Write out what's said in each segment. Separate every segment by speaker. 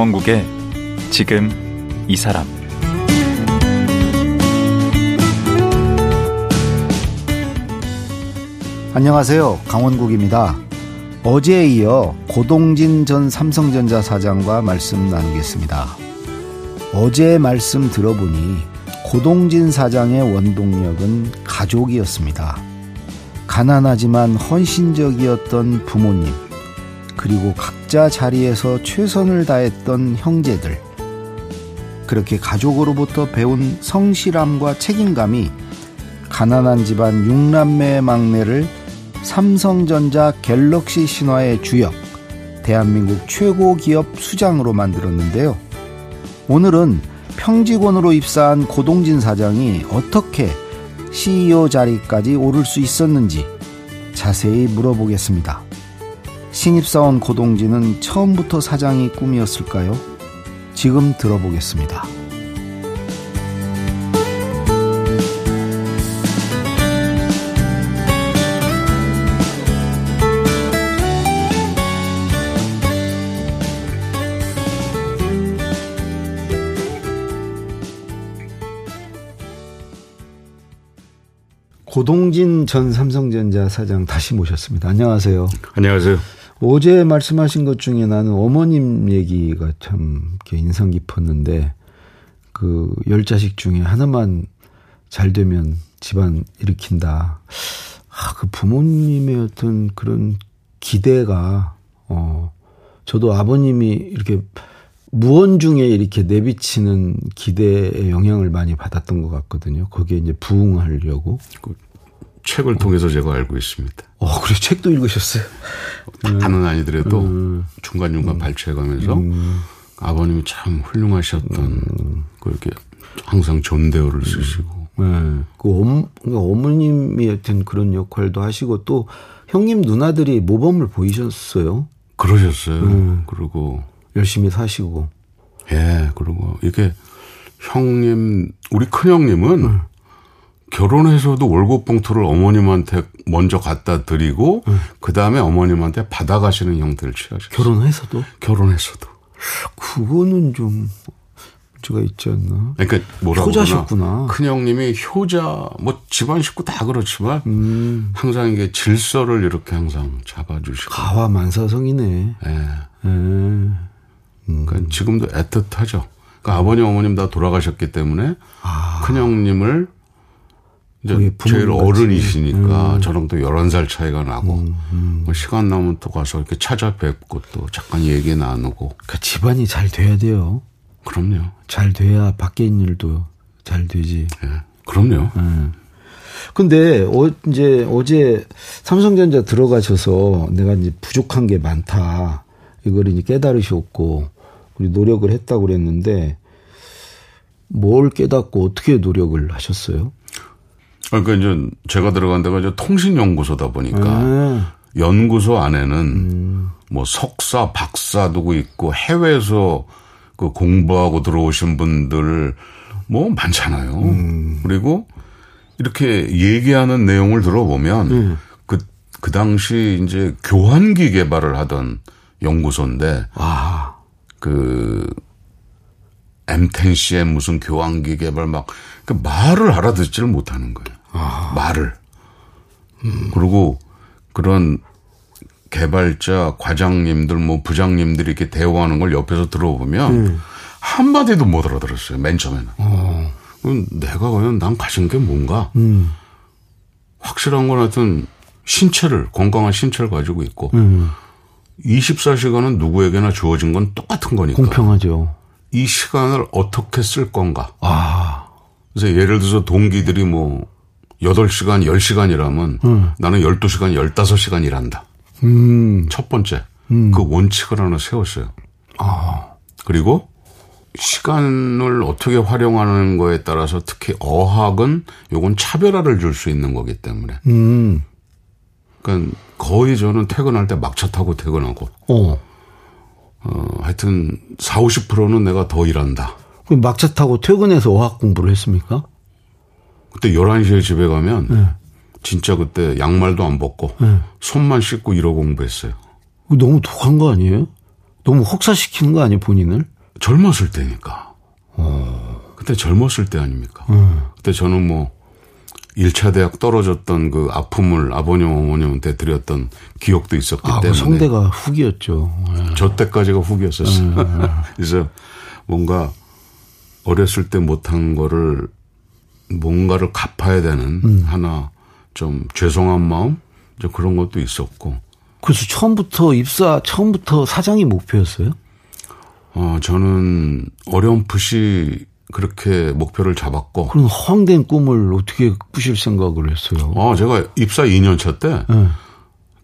Speaker 1: 강원국의 지금 이 사람
Speaker 2: 안녕하세요. 강원국입니다. 어제에 이어 고동진 전 삼성전자 사장과 말씀 나누겠습니다. 어제 말씀 들어보니 고동진 사장의 원동력은 가족이었습니다. 가난하지만 헌신적이었던 부모님, 그리고 각자 자리에서 최선을 다했던 형제들, 그렇게 가족으로부터 배운 성실함과 책임감이 가난한 집안 6남매의 막내를 삼성전자 갤럭시 신화의 주역, 대한민국 최고 기업 수장으로 만들었는데요. 오늘은 평직원으로 입사한 고동진 사장이 어떻게 CEO 자리까지 오를 수 있었는지 자세히 물어보겠습니다. 신입사원 고동진은 처음부터 사장이 꿈이었을까요? 지금 들어보겠습니다. 고동진 전 삼성전자 사장 다시 모셨습니다. 안녕하세요.
Speaker 3: 안녕하세요.
Speaker 2: 어제 말씀하신 것 중에 나는 어머님 얘기가 참 인상 깊었는데 그 열 자식 중에 하나만 잘 되면 집안 일으킨다. 아, 그 부모님의 어떤 그런 기대가 어 저도 아버님이 이렇게 무언 중에 이렇게 내비치는 기대의 영향을 많이 받았던 것 같거든요. 거기에 이제 부응하려고. 그
Speaker 3: 책을 통해서 제가 알고 있습니다.
Speaker 2: 어, 그래 책도 읽으셨어요?
Speaker 3: 다는 아니더라도 음. 중간중간 음. 발췌해가면서 음. 아버님이 참 훌륭하셨던 음. 그렇게 항상 존대어를 쓰시고. 네.
Speaker 2: 그 엄, 그러니까 어머님이 하여튼 그런 역할도 하시고 또 형님 누나들이 모범을 보이셨어요.
Speaker 3: 그러셨어요. 음. 그리고
Speaker 2: 열심히 사시고.
Speaker 3: 예, 그리고 이게 형님, 우리 큰 형님은 음. 결혼해서도 월급 봉투를 어머님한테 먼저 갖다 드리고 음. 그 다음에 어머님한테 받아가시는 형태를 취하셨어요.
Speaker 2: 결혼해서도?
Speaker 3: 결혼해서도.
Speaker 2: 그거는 좀 문제가 있지 않나?
Speaker 3: 그러니까 뭐라고
Speaker 2: 효자셨구나.
Speaker 3: 큰 형님이 효자, 뭐 집안 식구 다 그렇지만 um. 항상 이게 질서를 이렇게 항상 잡아주시고.
Speaker 2: 가와 만사성이네. 예. 예.
Speaker 3: 그러니까 지금도 애틋하죠. 그러니까 아버님 어머님 다 돌아가셨기 때문에 아. 큰 형님을 이제 제일 어른이시니까 음. 저랑 또 11살 차이가 나고 음, 음. 뭐 시간 나면 또 가서 이렇게 찾아뵙고 또 잠깐 얘기 나누고
Speaker 2: 그러니까 집안이 잘 돼야 돼요.
Speaker 3: 그럼요.
Speaker 2: 잘 돼야 밖에 있는 일도 잘 되지.
Speaker 3: 예. 그럼요. 예.
Speaker 2: 근데 어, 이제 어제 삼성전자 들어가셔서 내가 이제 부족한 게 많다. 이걸 이제 깨달으셨고 우리 노력을 했다고 그랬는데 뭘 깨닫고 어떻게 노력을 하셨어요?
Speaker 3: 그러니까 이제 제가 들어간 데가 이제 통신연구소다 보니까 음. 연구소 안에는 음. 뭐 석사, 박사 두고 있고 해외에서 그 공부하고 들어오신 분들 뭐 많잖아요. 음. 그리고 이렇게 얘기하는 내용을 들어보면 음. 그, 그 당시 이제 교환기 개발을 하던 연구소인데 아. 그 M10C의 무슨 교환기 개발 막 그 말을 알아듣지를 못하는 거예요. 아. 말을. 음. 그리고 그런 개발자 과장님들 뭐 부장님들이 이렇게 대화하는 걸 옆에서 들어보면 음. 한마디도 못 알아들었어요. 맨 처음에는. 어. 내가 과연 난 가진 게 뭔가 음. 확실한 건 하여튼 신체를 건강한 신체를 가지고 있고 음. 24시간은 누구에게나 주어진 건 똑같은 거니까.
Speaker 2: 공평하죠.
Speaker 3: 이 시간을 어떻게 쓸 건가. 아. 그래서 예를 들어서 동기들이 뭐 8시간, 10시간이라면 음. 나는 12시간, 15시간 일한다. 음. 첫 번째. 음. 그 원칙을 하나 세웠어요. 아. 그리고 시간을 어떻게 활용하는 거에 따라서 특히 어학은 요건 차별화를 줄 수 있는 거기 때문에. 음. 그러니까 거의 저는 퇴근할 때 막차 타고 퇴근하고. 어. 어, 하여튼 4, 50%는 내가 더 일한다.
Speaker 2: 그럼 막차 타고 퇴근해서 어학 공부를 했습니까?
Speaker 3: 그때 11시에 집에 가면 네. 진짜 그때 양말도 안 벗고 네. 손만 씻고 이러 공부했어요.
Speaker 2: 너무 독한 거 아니에요? 너무 혹사시키는 거 아니에요, 본인을?
Speaker 3: 젊었을 때니까. 어. 그때 젊었을 때 아닙니까? 음. 그때 저는 뭐 1차 대학 떨어졌던 그 아픔을 아버님 어머님한테 드렸던 기억도 있었기 아, 때문에
Speaker 2: 성대가 후기였죠.
Speaker 3: 네. 저 때까지가 후기였었어요. 네. 그래서 뭔가 어렸을 때 못한 거를 뭔가를 갚아야 되는 음. 하나 좀 죄송한 마음 좀 그런 것도 있었고.
Speaker 2: 그래서 처음부터 입사 처음부터 사장이 목표였어요?
Speaker 3: 어 저는 어렴풋이 그렇게 목표를 잡았고.
Speaker 2: 그럼 허황된 꿈을 어떻게 꾸실 생각을 했어요?
Speaker 3: 어, 제가 입사 2년 차 때 네.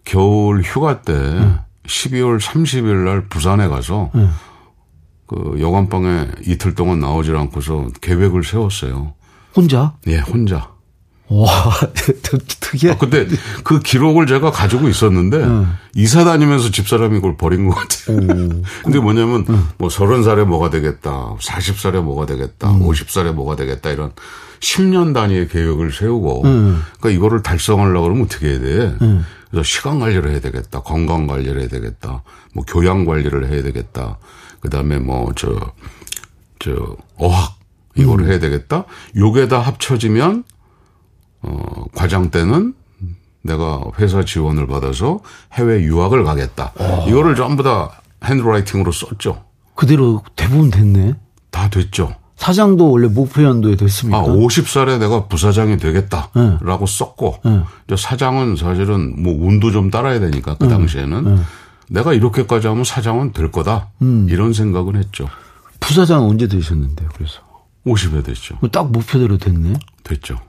Speaker 3: 겨울 휴가 때 네. 12월 30일 날 부산에 가서 네. 그 여관방에 이틀 동안 나오질 않고서 계획을 세웠어요.
Speaker 2: 혼자?
Speaker 3: 예, 혼자.
Speaker 2: 와, 특이해. 아,
Speaker 3: 근데 그 기록을 제가 가지고 있었는데 응. 이사 다니면서 집사람이 그걸 버린 것 같아요. 오. 근데 뭐냐면 응. 뭐 서른 살에 뭐가 되겠다, 40살에 뭐가 되겠다, 응. 50살에 뭐가 되겠다 이런 10년 단위의 계획을 세우고 응. 그러니까 이거를 달성하려고 그러면 어떻게 해야 돼? 응. 그래서 시간 관리를 해야 되겠다, 건강 관리를 해야 되겠다, 뭐 교양 관리를 해야 되겠다. 그 다음에 뭐 저 저 어학 이거를 해야 되겠다. 요게 다 합쳐지면 어, 과장 때는 내가 회사 지원을 받아서 해외 유학을 가겠다. 오. 어. 이거를 전부 다 핸드라이팅으로 썼죠.
Speaker 2: 그대로 대부분 됐네.
Speaker 3: 다 됐죠.
Speaker 2: 사장도 원래 목표 연도에 됐습니까? 아,
Speaker 3: 50살에 내가 부사장이 되겠다라고 네. 썼고 네. 사장은 사실은 뭐 운도 좀 따라야 되니까 그 네. 당시에는 네. 내가 이렇게까지 하면 사장은 될 거다 음. 이런 생각은 했죠.
Speaker 2: 부사장 언제 되셨는데요? 그래서
Speaker 3: 50에 됐죠.
Speaker 2: 딱 목표대로 됐네.
Speaker 3: 됐죠.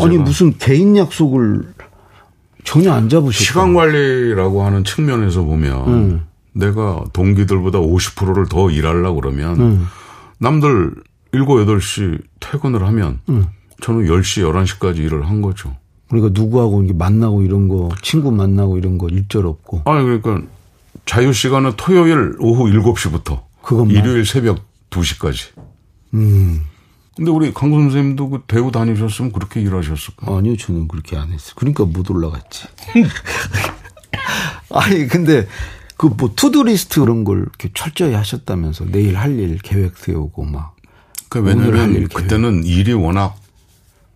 Speaker 2: 아니 무슨 개인 약속을 전혀 안 잡으셨어요.
Speaker 3: 시간 관리라고 하는 측면에서 보면 음. 내가 동기들보다 50%를 더 일하려고 그러면 음. 남들 7, 8시 퇴근을 하면 음. 저는 10시, 11시까지 일을 한 거죠.
Speaker 2: 그러니까 누구하고 만나고 이런 거, 친구 만나고 이런 거 일절 없고.
Speaker 3: 아니, 그러니까 자유 시간은 토요일 오후 7시부터 그것만. 일요일 새벽 2시까지. 음. 근데 우리 강구 선생님도 그 대우 다니셨으면 그렇게 일하셨을까?
Speaker 2: 아니요, 저는 그렇게 안 했어요. 그러니까 못 올라갔지. 아니, 근데 그 뭐 to-do list 그런 걸 이렇게 철저히 하셨다면서 내일 할 일 계획 세우고 막.
Speaker 3: 그 왜냐면 그때는 일이 워낙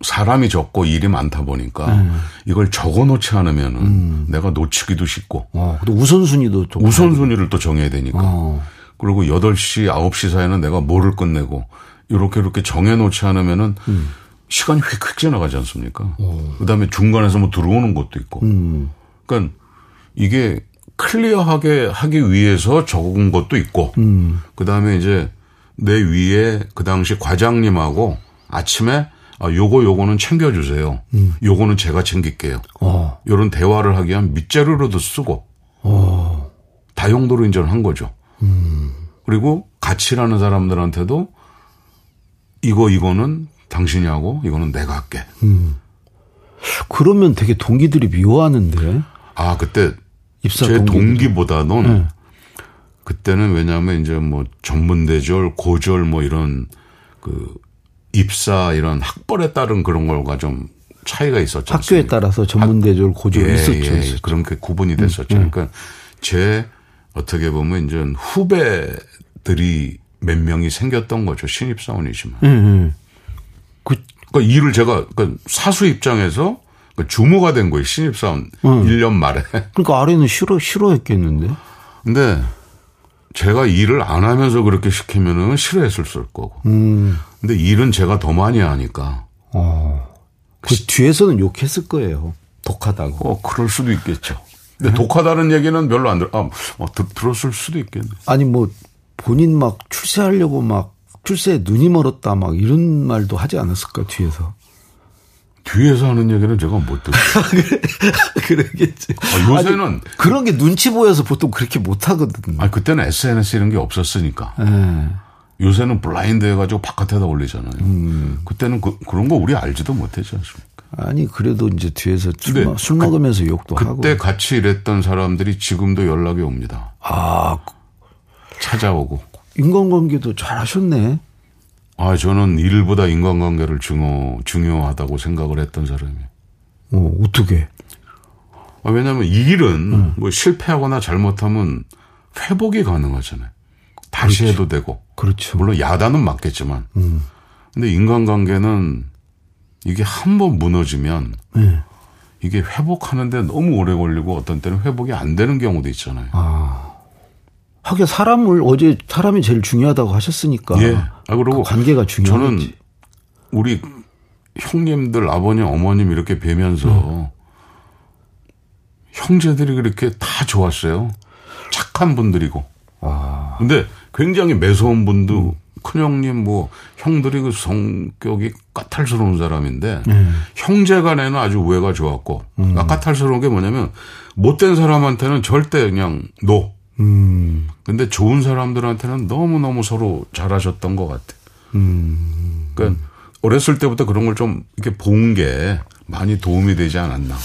Speaker 3: 사람이 적고 일이 많다 보니까 음. 이걸 적어 놓지 않으면은 음. 내가 놓치기도 쉽고.
Speaker 2: 어, 또 우선순위도 좀
Speaker 3: 우선순위를 또 정해야 되니까. 어. 그리고 8시, 9시 사이에는 내가 뭐를 끝내고 이렇게 이렇게 정해놓지 않으면은 음. 시간이 휙휙 지나가지 않습니까? 오. 그다음에 중간에서 뭐 들어오는 것도 있고. 음. 그러니까 이게 클리어하게 하기 위해서 적은 것도 있고. 음. 그다음에 이제 내 위에 그 당시 과장님하고 아침에 아, 요거 요거는 챙겨주세요. 음. 요거는 제가 챙길게요. 어. 요런 대화를 하기 위한 밑자료로도 쓰고 어. 다용도로 인정한 거죠. 음. 그리고 같이 일하는 사람들한테도 이거 이거는 당신이 하고 이거는 내가 할게. 음.
Speaker 2: 그러면 되게 동기들이 미워하는데.
Speaker 3: 아 그때 입사 제 동기보다는 네. 그때는 왜냐하면 이제 뭐 전문대졸, 고졸 뭐 이런 그 입사 이런 학벌에 따른 그런 걸과 좀 차이가 있었죠.
Speaker 2: 학교에 따라서 전문대졸, 고졸 예, 있었죠. 예,
Speaker 3: 있었죠. 그런 게 구분이 됐었죠. 음, 음. 그러니까 제 어떻게 보면 이제 후배 들이 몇 명이 생겼던 거죠. 신입사원이지만. 음, 음. 그, 그러니까 일을 제가, 그러니까 사수 입장에서 그 주모가 된 거예요. 신입사원 음. 1년 말에.
Speaker 2: 그러니까 아래는 싫어, 싫어했겠는데.
Speaker 3: 근데 제가 일을 안 하면서 그렇게 시키면은 싫어했을 거고. 음. 근데 일은 제가 더 많이 하니까. 어.
Speaker 2: 그 뒤에서는 욕했을 거예요. 독하다고.
Speaker 3: 어, 그럴 수도 있겠죠. 근데 네? 독하다는 얘기는 별로 안 들, 아, 어, 들, 들었을 수도 있겠네.
Speaker 2: 아니, 뭐, 본인 막 출세하려고 막 출세에 눈이 멀었다 막 이런 말도 하지 않았을까 뒤에서.
Speaker 3: 뒤에서 하는 얘기는 제가 못 들어요.
Speaker 2: 그러겠지.
Speaker 3: 아, 요새는 아니,
Speaker 2: 그런 게 눈치 보여서 보통 그렇게 못 하거든.
Speaker 3: 아 그때는 SNS 이런 게 없었으니까. 네. 요새는 블라인드 해가지고 바깥에다 올리잖아요. 음. 그때는 그, 런거 우리 알지도 못했지 않습니까?
Speaker 2: 아니 그래도 이제 뒤에서 술, 마, 술 먹으면서 그, 욕도
Speaker 3: 그때
Speaker 2: 하고.
Speaker 3: 그때 같이 일했던 사람들이 지금도 연락이 옵니다. 아 찾아오고.
Speaker 2: 인간관계도 잘 하셨네.
Speaker 3: 아, 저는 일보다 인간관계를 중요, 중요하다고 생각을 했던 사람이에요.
Speaker 2: 어, 어떻게?
Speaker 3: 아, 왜냐면 이 일은 음. 뭐 실패하거나 잘못하면 회복이 가능하잖아요. 다시 그렇죠. 해도 되고.
Speaker 2: 그렇죠.
Speaker 3: 물론 야단은 맞겠지만. 음. 근데 인간관계는 이게 한 번 무너지면 네. 이게 회복하는데 너무 오래 걸리고 어떤 때는 회복이 안 되는 경우도 있잖아요. 아.
Speaker 2: 하긴 사람을 어제 사람이 제일 중요하다고 하셨으니까.
Speaker 3: 예. 아 그리고
Speaker 2: 그 관계가 중요하지.
Speaker 3: 저는 우리 형님들, 아버님, 어머님 이렇게 뵈면서 음. 형제들이 그렇게 다 좋았어요. 착한 분들이고. 아. 근데 굉장히 매서운 분도 음. 큰형님 뭐 형들이 그 성격이 까탈스러운 사람인데 음. 형제 간에는 아주 우애가 좋았고 음. 아, 까탈스러운 게 뭐냐면 못된 사람한테는 절대 그냥 노. 음. 근데 좋은 사람들한테는 너무너무 서로 잘하셨던 것 같아. 음. 그러니까 어렸을 때부터 그런 걸 좀 이렇게 본 게 많이 도움이 되지 않았나.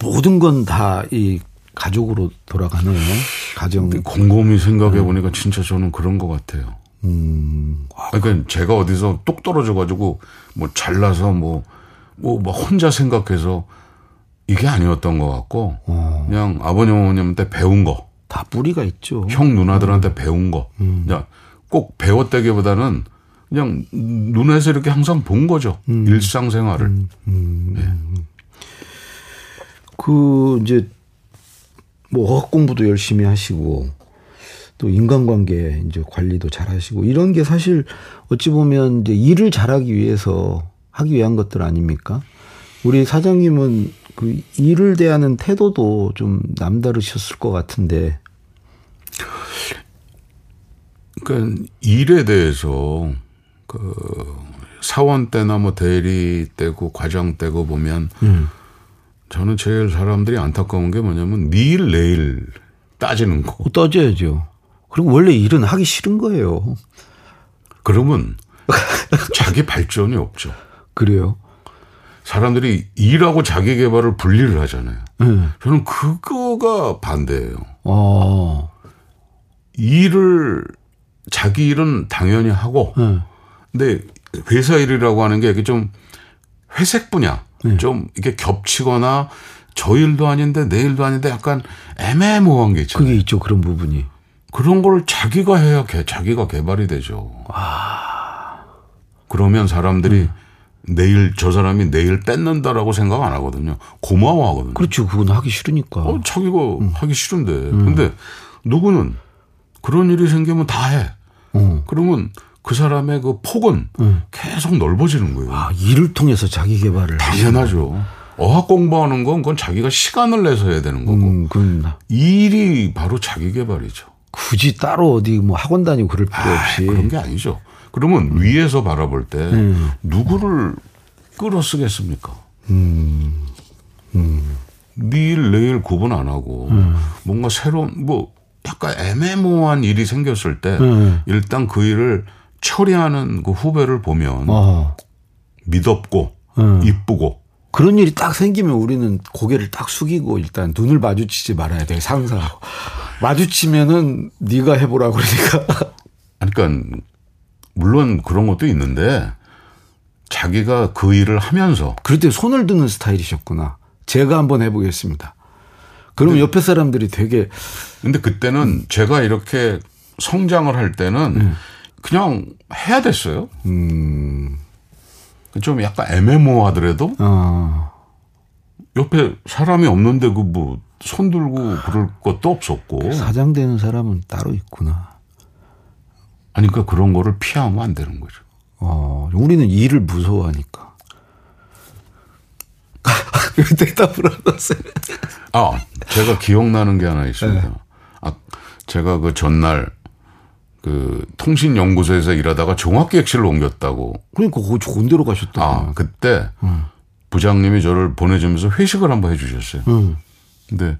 Speaker 2: 모든 건 다 이 가족으로 돌아가네요. 가정.
Speaker 3: 곰곰이 생각해 보니까 음. 진짜 저는 그런 것 같아요. 음. 그러니까 제가 어디서 똑 떨어져가지고 뭐 잘나서 뭐, 뭐, 뭐 혼자 생각해서 이게 아니었던 것 같고 어. 그냥 아버님 어머님한테 배운 거.
Speaker 2: 다 뿌리가 있죠.
Speaker 3: 형 누나들한테 음. 배운 거. 음. 그냥 꼭 배웠다기보다는 그냥 눈에서 이렇게 항상 본 거죠. 음. 일상생활을. 음. 음. 네.
Speaker 2: 그 이제 뭐 어학 공부도 열심히 하시고 또 인간관계 이제 관리도 잘 하시고 이런 게 사실 어찌 보면 이제 일을 잘하기 위해서 하기 위한 것들 아닙니까? 우리 사장님은 그 일을 대하는 태도도 좀 남다르셨을 것 같은데.
Speaker 3: 그러니까 일에 대해서 그 사원 때나 뭐 대리 때고 과장 때고 보면 음. 저는 제일 사람들이 안타까운 게 뭐냐면 내일 내일 따지는 거.
Speaker 2: 따져야죠. 그리고 원래 일은 하기 싫은 거예요.
Speaker 3: 그러면 자기 발전이 없죠.
Speaker 2: 그래요?
Speaker 3: 사람들이 일하고 자기 개발을 분리를 하잖아요. 네. 저는 그거가 반대예요. 아. 일을 자기 일은 당연히 하고 네. 근데 회사 일이라고 하는 게 이게 좀 회색 분야, 네. 좀 이게 겹치거나 저 일도 아닌데 내 일도 아닌데 약간 애매모호한 게 있잖아요.
Speaker 2: 그게 있죠 그런 부분이.
Speaker 3: 그런 걸 자기가 해야 개, 자기가 개발이 되죠. 아. 그러면 사람들이 음. 내일 저 사람이 내일 뺏는다라고 생각 안 하거든요. 고마워하거든요.
Speaker 2: 그렇죠. 그건 하기 싫으니까.
Speaker 3: 어, 자기가 음. 하기 싫은데. 음. 근데 누구는 그런 일이 생기면 다 해. 음. 그러면 그 사람의 그 폭은 음. 계속 넓어지는 거예요.
Speaker 2: 아, 일을 통해서 자기 개발을
Speaker 3: 당연하죠. 어학 공부하는 건 그건 자기가 시간을 내서 해야 되는 거고. 음, 그건 일이 바로 자기 개발이죠.
Speaker 2: 굳이 따로 어디 뭐 학원 다니고 그럴 필요 아, 없이.
Speaker 3: 그런 게 아니죠. 그러면 음. 위에서 바라볼 때 음. 누구를 끌어쓰겠습니까? 음. 음. 내일 내일 구분 안 하고 음. 뭔가 새로운 뭐 약간 애매모호한 일이 생겼을 때 음. 일단 그 일을 처리하는 그 후배를 보면 어. 믿었고 음. 이쁘고
Speaker 2: 그런 일이 딱 생기면 우리는 고개를 딱 숙이고 일단 눈을 마주치지 말아야 돼 상사하고 마주치면은 네가 해보라 그러니까
Speaker 3: 그러니까 물론 그런 것도 있는데 자기가 그 일을 하면서
Speaker 2: 그럴 때 손을 드는 스타일이셨구나 제가 한번 해보겠습니다 그러면 옆에 사람들이 되게
Speaker 3: 근데 그때는 음. 제가 이렇게 성장을 할 때는 음. 그냥 해야 됐어요. 음. 좀 약간 애매모호하더라도 어. 옆에 사람이 없는데 그 뭐 손 들고 그럴 것도 없었고
Speaker 2: 사장 되는 사람은 따로 있구나.
Speaker 3: 아니 그러니까 그런 거를 피하면 안 되는 거죠.
Speaker 2: 어, 우리는 일을 무서워하니까. 대답을 하셨어요.
Speaker 3: 아, 제가 기억나는 게 하나 있습니다. 네. 아, 제가 그 전날 그 통신연구소에서 일하다가 종합기획실로 옮겼다고.
Speaker 2: 그러니까 거기 좋은 데로 가셨다.
Speaker 3: 아, 그때 음. 부장님이 저를 보내주면서 회식을 한번 해주셨어요. 음. 근데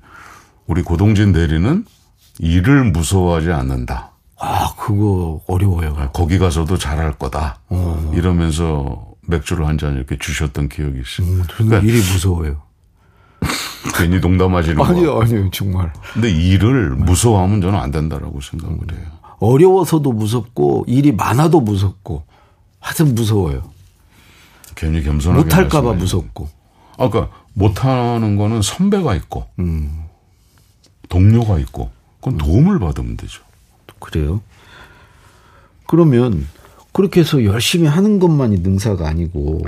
Speaker 3: 우리 고동진 대리는 일을 무서워하지 않는다.
Speaker 2: 아, 그거 어려워요. 아,
Speaker 3: 거기 가서도 잘할 거다. 어. 이러면서 맥주를 한 잔 이렇게 주셨던 기억이 있어요. 음,
Speaker 2: 그러니까 일이 무서워요.
Speaker 3: 괜히 농담하시는 거.
Speaker 2: 아니요, 아니요, 정말.
Speaker 3: 근데 일을 무서워하면 저는 안 된다라고 생각을 해요.
Speaker 2: 어려워서도 무섭고 일이 많아도 무섭고 하여튼 무서워요.
Speaker 3: 괜히 겸손하게
Speaker 2: 못할까봐 무섭고.
Speaker 3: 아까 그러니까 못하는 거는 선배가 있고 음. 동료가 있고 그건 도움을 받으면 되죠.
Speaker 2: 그래요? 그러면 그렇게 해서 열심히 하는 것만이 능사가 아니고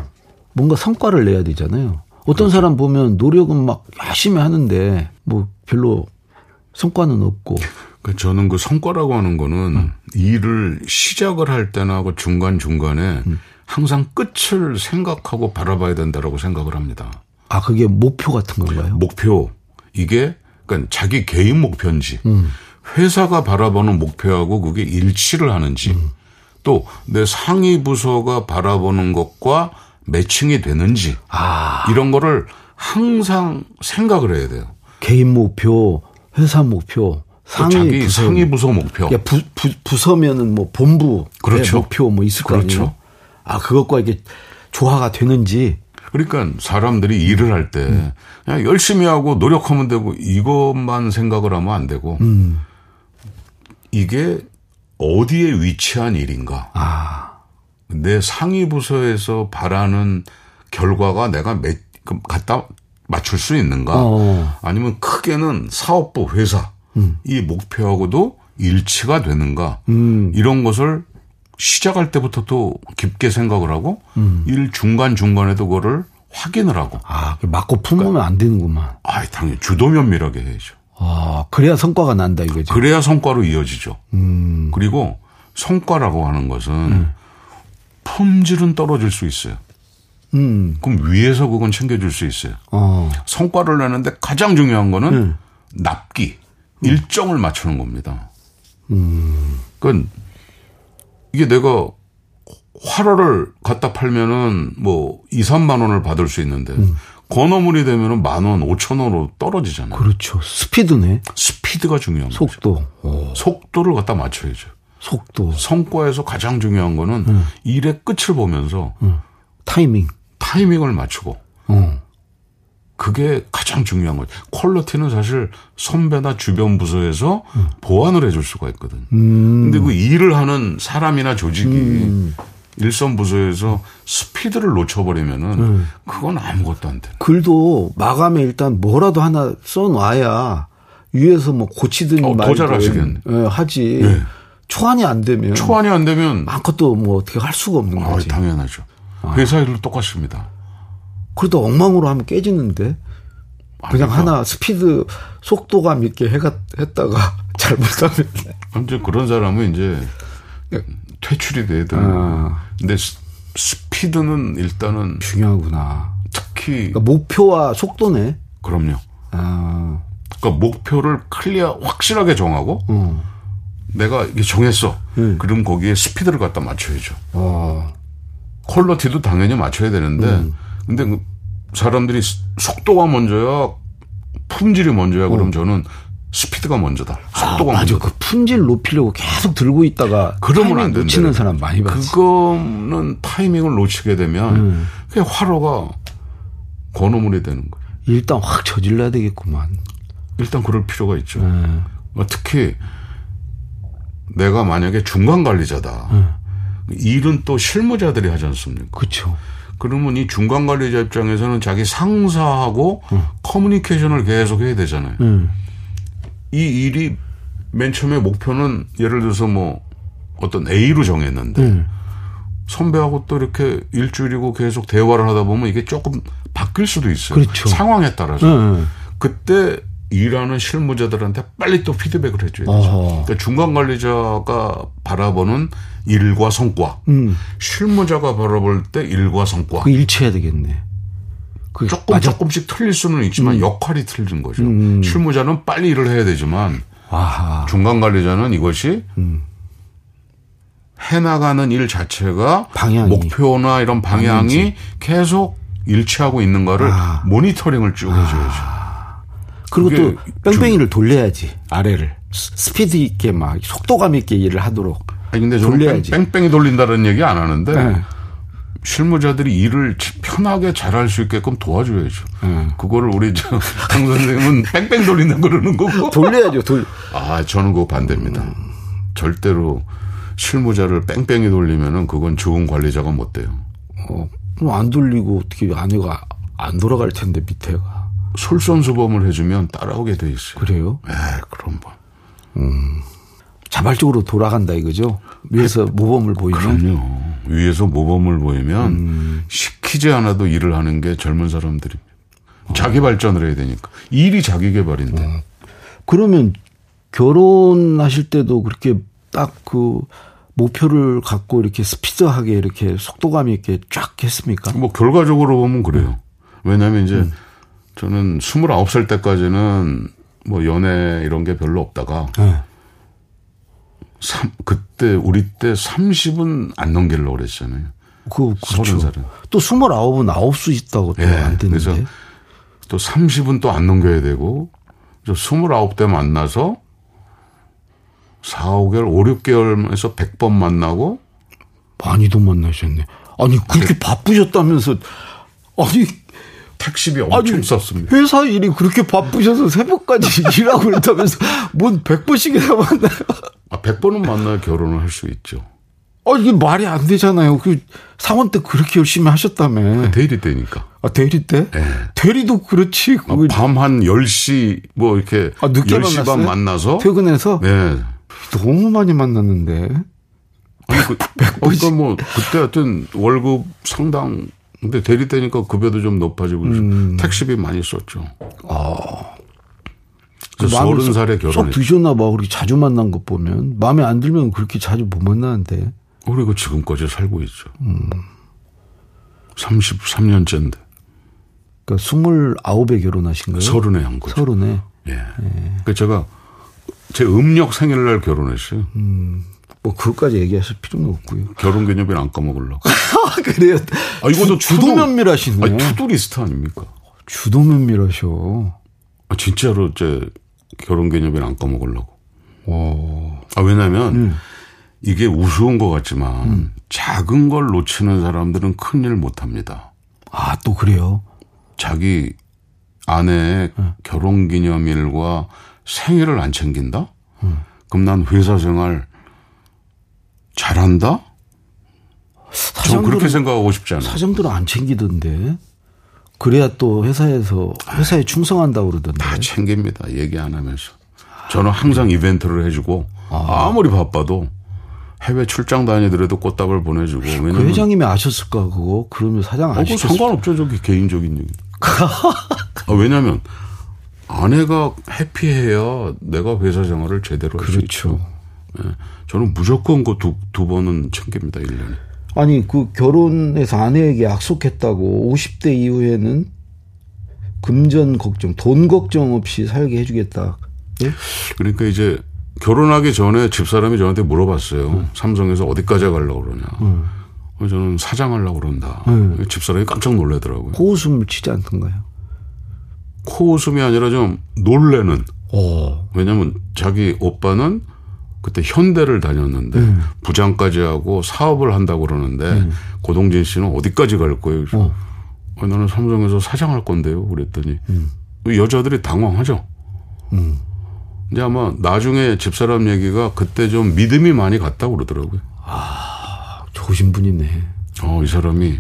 Speaker 2: 뭔가 성과를 내야 되잖아요. 어떤 그렇죠. 사람 보면 노력은 막 열심히 하는데 뭐 별로 성과는 없고.
Speaker 3: 그 저는 그 성과라고 하는 거는 음. 일을 시작을 할 때나 그 중간 중간에 음. 항상 끝을 생각하고 바라봐야 된다라고 생각을 합니다.
Speaker 2: 아 그게 목표 같은 건가요?
Speaker 3: 목표 이게 그러니까 자기 개인 목표인지 음. 회사가 바라보는 목표하고 그게 일치를 하는지 음. 또 내 상위 부서가 바라보는 것과 매칭이 되는지 아. 이런 거를 항상 생각을 해야 돼요.
Speaker 2: 개인 목표, 회사 목표, 상위
Speaker 3: 자기 부서, 상위 부서 목표.
Speaker 2: 부, 부, 부서면은 뭐 본부
Speaker 3: 그렇죠.
Speaker 2: 목표 뭐 있을 그렇죠. 거 아니에요. 아 그것과 이게 조화가 되는지.
Speaker 3: 그러니까 사람들이 일을 할때 음. 그냥 열심히 하고 노력하면 되고 이것만 생각을 하면 안 되고 음. 이게 어디에 위치한 일인가. 아. 내 상위 부서에서 바라는 결과가 내가 몇, 갖다 맞출 수 있는가? 어. 아니면 크게는 사업부 회사 음. 이 목표하고도 일치가 되는가? 음. 이런 것을 시작할 때부터 또 깊게 생각을 하고 음. 일 중간 중간에도 그거를 확인을 하고.
Speaker 2: 아, 맞고 품으면 그러니까, 안 되는구만.
Speaker 3: 아, 당연히 주도 면밀하게 해야죠.
Speaker 2: 아, 그래야 성과가 난다 이거죠.
Speaker 3: 그래야 성과로 이어지죠. 음. 그리고 성과라고 하는 것은 음. 품질은 떨어질 수 있어요. 음. 그럼 위에서 그건 챙겨줄 수 있어요. 어. 성과를 내는데 가장 중요한 거는 음. 납기, 일정을 맞추는 겁니다. 음. 그건 이게 내가 화로를 갖다 팔면은 뭐 2, 3만 원을 받을 수 있는데 음. 건어물이 되면은 만 원, 5천 원으로 떨어지잖아요.
Speaker 2: 그렇죠. 스피드네.
Speaker 3: 스피드가 중요한
Speaker 2: 속도.
Speaker 3: 거죠. 속도를 갖다 맞춰야죠.
Speaker 2: 속도.
Speaker 3: 성과에서 가장 중요한 거는 음. 일의 끝을 보면서 음.
Speaker 2: 타이밍.
Speaker 3: 타이밍을 맞추고. 어. 그게 가장 중요한 거죠. 퀄리티는 사실 선배나 주변 부서에서 음. 보완을 해줄 수가 있거든. 음. 근데 그 일을 하는 사람이나 조직이 음. 일선 부서에서 스피드를 놓쳐버리면은 음. 그건 아무것도 안 돼.
Speaker 2: 글도 마감에 일단 뭐라도 하나 써놔야 위에서 뭐 고치든 어,
Speaker 3: 말든 더 잘하시겠네.
Speaker 2: 예, 하지. 네. 초안이 안 되면
Speaker 3: 초안이 안 되면
Speaker 2: 아무것도 뭐 어떻게 할 수가 없는 아, 거지.
Speaker 3: 당연하죠. 아. 회사 일도 똑같습니다.
Speaker 2: 그래도 엉망으로 하면 깨지는데 그냥 아, 하나 스피드 속도감 있게 해가 했다가 잘못하면
Speaker 3: 이제 그런 사람은 이제 퇴출이 돼야 되는 아. 근데 스피드는 일단은
Speaker 2: 중요하구나.
Speaker 3: 특히
Speaker 2: 그러니까 목표와 속도네.
Speaker 3: 그럼요. 아. 그러니까 목표를 clear 확실하게 정하고 음. 내가 이게 정했어. 음. 그럼 거기에 스피드를 갖다 맞춰야죠. 아. quality도 당연히 맞춰야 되는데 음. 근데 그 사람들이 속도가 먼저야 품질이 먼저야 그럼 어. 저는 스피드가 먼저다. 속도가 아,
Speaker 2: 먼저. 그 품질 높이려고 계속 들고 있다가 그러면 안 놓치는 사람 많이 봤어.
Speaker 3: 그거는 타이밍을 놓치게 되면 음. 그게 화로가 건어물이 되는 거예요.
Speaker 2: 일단 확 저질러야 되겠구만.
Speaker 3: 일단 그럴 필요가 있죠. 음. 특히 내가 만약에 중간 관리자다. 음. 일은 또 실무자들이 하지 않습니까?
Speaker 2: 그렇죠.
Speaker 3: 그러면 이 중간 관리자 입장에서는 자기 상사하고 음. 커뮤니케이션을 계속 해야 되잖아요. 음. 이 일이 맨 처음에 목표는 예를 들어서 뭐 어떤 A로 정했는데 음. 선배하고 또 이렇게 일주일이고 계속 대화를 하다 보면 이게 조금 바뀔 수도 있어요.
Speaker 2: 그렇죠.
Speaker 3: 상황에 따라서. 음. 그때 일하는 실무자들한테 빨리 또 피드백을 해줘야 되죠. 그러니까 중간 관리자가 바라보는 일과 성과, 음. 실무자가 바라볼 때 일과 성과.
Speaker 2: 그 일치해야 되겠네.
Speaker 3: 그 조금 맞아. 조금씩 틀릴 수는 있지만 음. 역할이 틀린 거죠. 음. 실무자는 빨리 일을 해야 되지만 아하. 중간 관리자는 이것이 음. 해나가는 일 자체가 방향이. 목표나 이런 방향이 방향이지. 계속 일치하고 있는가를 아. 모니터링을 쭉 해줘야죠. 아.
Speaker 2: 그리고 또 뺑뺑이를 돌려야지 아래를 스피드 있게 막 속도감 있게 일을 하도록.
Speaker 3: 아니 근데 저는 돌려야지. 뺑, 뺑이 돌린다는 얘기 안 하는데 네. 실무자들이 일을 편하게 잘할 수 있게끔 도와줘야죠. 음. 그거를 우리 저강 선생님은 뺑뺑 돌리는 그러는 거고.
Speaker 2: 돌려야죠, 돌.
Speaker 3: 아, 저는 그거 반대입니다. 음. 절대로 실무자를 뺑뺑이 돌리면은 그건 좋은 관리자가 못 돼요.
Speaker 2: 어, 그럼 안 돌리고 어떻게 아내가 안 돌아갈 텐데 밑에가.
Speaker 3: 솔선수범을 해주면 따라오게 돼 있어요.
Speaker 2: 그래요?
Speaker 3: 에, 그럼 뭐.
Speaker 2: 음. 자발적으로 돌아간다 이거죠. 위에서 모범을 보이면.
Speaker 3: 그럼요. 위에서 모범을 보이면 음. 시키지 않아도 일을 하는 게 젊은 사람들입니다. 자기 발전을 해야 되니까. 일이 자기 개발인데. 어.
Speaker 2: 그러면 결혼하실 때도 그렇게 딱 그 목표를 갖고 이렇게 스피드하게 이렇게 속도감 있게 쫙 했습니까?
Speaker 3: 뭐 결과적으로 보면 그래요. 왜냐하면 이제 음. 저는 29살 때까지는 뭐 연애 이런 게 별로 없다가 네. 3, 그때 우리 때 30은 안 넘기려고 그랬잖아요.
Speaker 2: 그, 그렇죠. 30살은. 또 29은 아홉 수 있다고 또안 네. 되는데. 그래서
Speaker 3: 또 30은 또 안 넘겨야 되고 29대 만나서 4, 5개월, 5, 6개월에서 100번 만나고
Speaker 2: 많이도 만나셨네. 아니 그렇게 네. 바쁘셨다면서 아니
Speaker 3: 택시비 엄청 썼습니다.
Speaker 2: 회사 일이 그렇게 바쁘셔서 새벽까지 일하고 그랬다면서 뭔 100번씩이나 만나요?
Speaker 3: 아, 100번은 만나야 결혼을 할 수 있죠.
Speaker 2: 아, 이게 말이 안 되잖아요. 그 상원 때 그렇게 열심히 하셨다며.
Speaker 3: 대리 때니까.
Speaker 2: 아, 대리 때? 네. 대리도 그렇지.
Speaker 3: 아, 밤한 10시 뭐 이렇게 아, 늦게 10시 만났어요? 반 만나서
Speaker 2: 퇴근해서 네. 너무 많이 만났는데.
Speaker 3: 아니 그 그러니까 뭐 그때 하여튼 월급 상당 근데 대리 때니까 급여도 좀 높아지고 음. 택시비 많이 썼죠. 아. 그 서른 살에 결혼했
Speaker 2: 드셨나 봐. 그렇게 자주 만난 것 보면 마음에 안 들면 그렇게 자주 못 만나는데.
Speaker 3: 그리고 지금까지 살고 있죠. 음. 33년째인데.
Speaker 2: 그러니까 29에 결혼하신 거예요?
Speaker 3: 서른에 한 거죠.
Speaker 2: 서른에.
Speaker 3: 예. 예. 그 제가 제 음력 생일날 결혼했어요. 음.
Speaker 2: 뭐 그것까지 얘기하실 필요는 없고요.
Speaker 3: 결혼 기념일 안 까먹으려고.
Speaker 2: 그래요. 아 이것도 주도 면밀하시네.
Speaker 3: 아니, 투두 리스트 아닙니까?
Speaker 2: 주도 면밀하셔.
Speaker 3: 아 진짜로 제 결혼 기념일 안 까먹으려고. 오. 아 왜냐면 음. 이게 우스운 것 같지만 음. 작은 걸 놓치는 사람들은 큰 일 못 합니다.
Speaker 2: 아 또 그래요?
Speaker 3: 자기 아내의 음. 결혼 기념일과 생일을 안 챙긴다? 음. 그럼 난 회사 생활 잘한다? 저 그렇게 생각하고 싶지 않아요.
Speaker 2: 사장들은 안 챙기던데. 그래야 또 회사에서 회사에 충성한다고 그러던데.
Speaker 3: 다 챙깁니다. 얘기 안 하면서. 저는 항상 이벤트를 해주고 아. 무리 바빠도 해외 출장 다니더라도 꽃다발 보내주고.
Speaker 2: 그 회장님이 아셨을까 그거? 그러면 사장 안 어,
Speaker 3: 상관없죠. 저기 개인적인 얘기. 아, 왜냐하면 아내가 해피해야 내가 회사 생활을 제대로 할수 그렇죠. 있죠. 네. 저는 무조건 그 두 두 번은 챙깁니다. 1년에.
Speaker 2: 아니 그 결혼해서 아내에게 약속했다고 50대 이후에는 금전 걱정, 돈 걱정 없이 살게 해주겠다. 예?
Speaker 3: 그러니까 이제 결혼하기 전에 집사람이 저한테 물어봤어요. 음. 삼성에서 어디까지 가려고 그러냐. 음. 저는 사장하려고 그런다. 음. 집사람이 깜짝 놀라더라고요.
Speaker 2: 코웃음을 치지 않던가요?
Speaker 3: 코웃음이 아니라 좀 놀래는. 오. 왜냐면 자기 오빠는 그때 현대를 다녔는데 음. 부장까지 하고 사업을 한다고 그러는데 음. 고동진 씨는 어디까지 갈 거예요? 어. 아, 나는 삼성에서 사장할 건데요. 그랬더니 음. 여자들이 당황하죠. 음. 근데 아마 나중에 집사람 얘기가 그때 좀 믿음이 많이 갔다고 그러더라고요.
Speaker 2: 아, 좋으신 분이네.
Speaker 3: 어, 이 사람이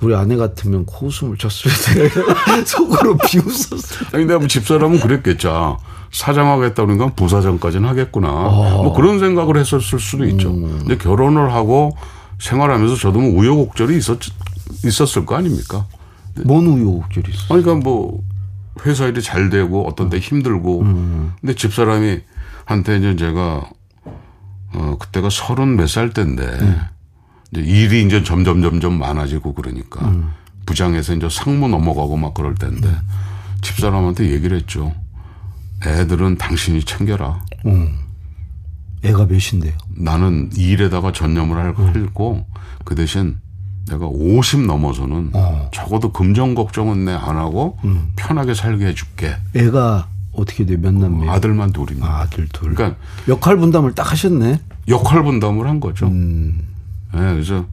Speaker 2: 우리 아내 같으면 코웃음을 쳤을 때 속으로 비웃었을
Speaker 3: 때. 아니, 근데 뭐 집사람은 그랬겠죠. 사장하겠다 그러니까 부사장까지는 하겠구나. 어. 뭐 그런 생각을 했었을 수도 있죠. 음. 근데 결혼을 하고 생활하면서 저도 뭐 우여곡절이 있었, 있었을 거 아닙니까?
Speaker 2: 뭔 우여곡절이 있어요?
Speaker 3: 그러니까 뭐 회사 일이 잘 되고 어떤 때 힘들고. 음. 근데 집사람이 한테 이제 제가 어, 그때가 서른 몇 살 때인데 음. 이제 일이 이제 점점 점점 많아지고 그러니까 음. 부장에서 이제 상무 넘어가고 막 그럴 때인데 음. 집사람한테 얘기를 했죠. 애들은 당신이 챙겨라. 음.
Speaker 2: 애가 몇인데요?
Speaker 3: 나는 일에다가 전념을 할 음. 하고 그 대신 내가 50 넘어서는 어. 적어도 금전 걱정은 내 안 하고 음. 편하게 살게 해줄게.
Speaker 2: 애가 어떻게 돼? 몇 남매?
Speaker 3: 아들만 둘입니다.
Speaker 2: 아, 아들 둘. 그러니까 역할 분담을 딱 하셨네.
Speaker 3: 역할 분담을 한 거죠. 음. 네, 그래서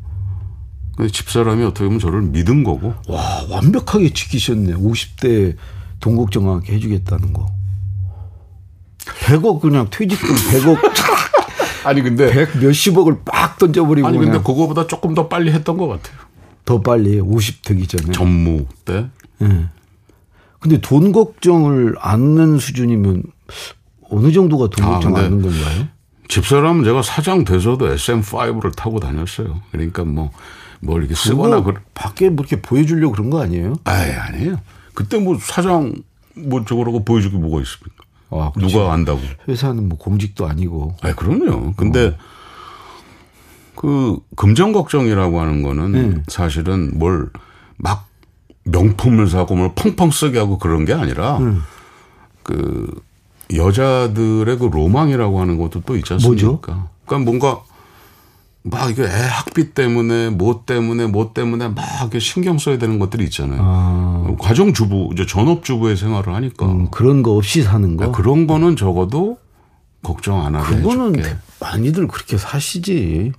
Speaker 3: 집사람이 어떻게 보면 저를 믿은 거고.
Speaker 2: 와, 완벽하게 지키셨네. 50대 돈 걱정하게 해주겠다는 거. 100억 그냥 퇴직금 100억.
Speaker 3: 아니 근데
Speaker 2: 100 몇십억을 빡 던져버리고
Speaker 3: 아니 근데 그거보다 조금 더 빨리 했던 것 같아요.
Speaker 2: 더 빨리 50 되기 전에.
Speaker 3: 전무 때. 예. 네.
Speaker 2: 근데 돈 걱정을 않는 수준이면 어느 정도가 돈 걱정 아, 하는 건가요?
Speaker 3: 집사람은 제가 사장 돼서도 SM5를 타고 다녔어요. 그러니까 뭐, 뭘 이렇게 쓰거나. 그
Speaker 2: 밖에 뭐 이렇게 보여주려고 그런 거 아니에요?
Speaker 3: 아예 아니에요. 그때 뭐 사장 뭐 저거라고 보여줄 게 뭐가 있습니까? 아, 누가 안다고.
Speaker 2: 회사는 뭐 공직도 아니고.
Speaker 3: 아 그럼요. 근데 어. 그 금전 걱정이라고 하는 거는 네. 사실은 뭘 막 명품을 사고 뭘 펑펑 쓰게 하고 그런 게 아니라 음. 그 여자들의 그 로망이라고 하는 것도 또 있지 않습니까? 뭐죠? 그러니까 뭔가 막 이게 애 학비 때문에 뭐 때문에 뭐 때문에 막 신경 써야 되는 것들이 있잖아요. 아. 가정주부 이제 전업 주부의 생활을 하니까 음,
Speaker 2: 그런 거 없이 사는 거
Speaker 3: 네, 그런 거는 적어도 걱정 안 하게
Speaker 2: 그거는
Speaker 3: 해줄게.
Speaker 2: 많이들 그렇게 사시지.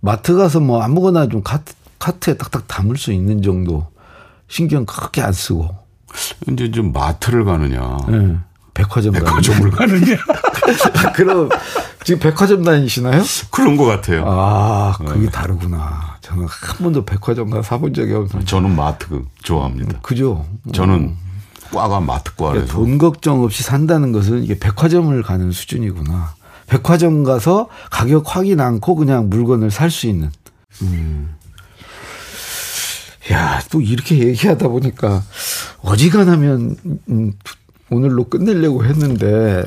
Speaker 2: 마트 가서 뭐 아무거나 좀 카트, 카트에 딱딱 담을 수 있는 정도 신경 그렇게 안 쓰고
Speaker 3: 이제 좀 마트를 가느냐. 네.
Speaker 2: 백화점
Speaker 3: 백화점을 가느냐.
Speaker 2: 그럼 지금 백화점 다니시나요?
Speaker 3: 그런 것 같아요.
Speaker 2: 아, 그게 네. 다르구나. 저는 한 번도 백화점 가 사본 적이 없어요.
Speaker 3: 저는 마트 좋아합니다.
Speaker 2: 그죠?
Speaker 3: 저는 음. 과가 마트과라서.
Speaker 2: 돈 걱정 없이 산다는 것은 이게 백화점을 가는 수준이구나. 백화점 가서 가격 확인 않고 그냥 물건을 살 수 있는. 음. 야, 또 이렇게 얘기하다 보니까 어지간하면 음, 오늘로 끝내려고 했는데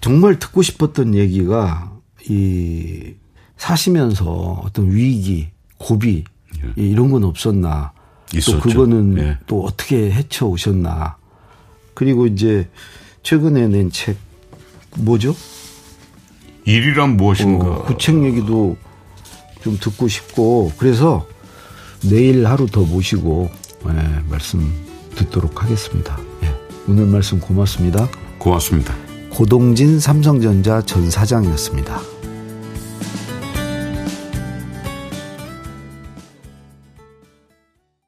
Speaker 2: 정말 듣고 싶었던 얘기가 이 사시면서 어떤 위기, 고비 예. 이런 건 없었나. 있었죠. 또 그거는 예. 또 어떻게 헤쳐 오셨나. 그리고 이제 최근에 낸 책 뭐죠?
Speaker 3: 일이란 무엇인가. 어,
Speaker 2: 그책 얘기도 좀 듣고 싶고 그래서 내일 하루 더 모시고 예, 말씀 듣도록 하겠습니다. 예. 오늘 말씀 고맙습니다.
Speaker 3: 고맙습니다.
Speaker 2: 고동진 삼성전자 전 사장이었습니다.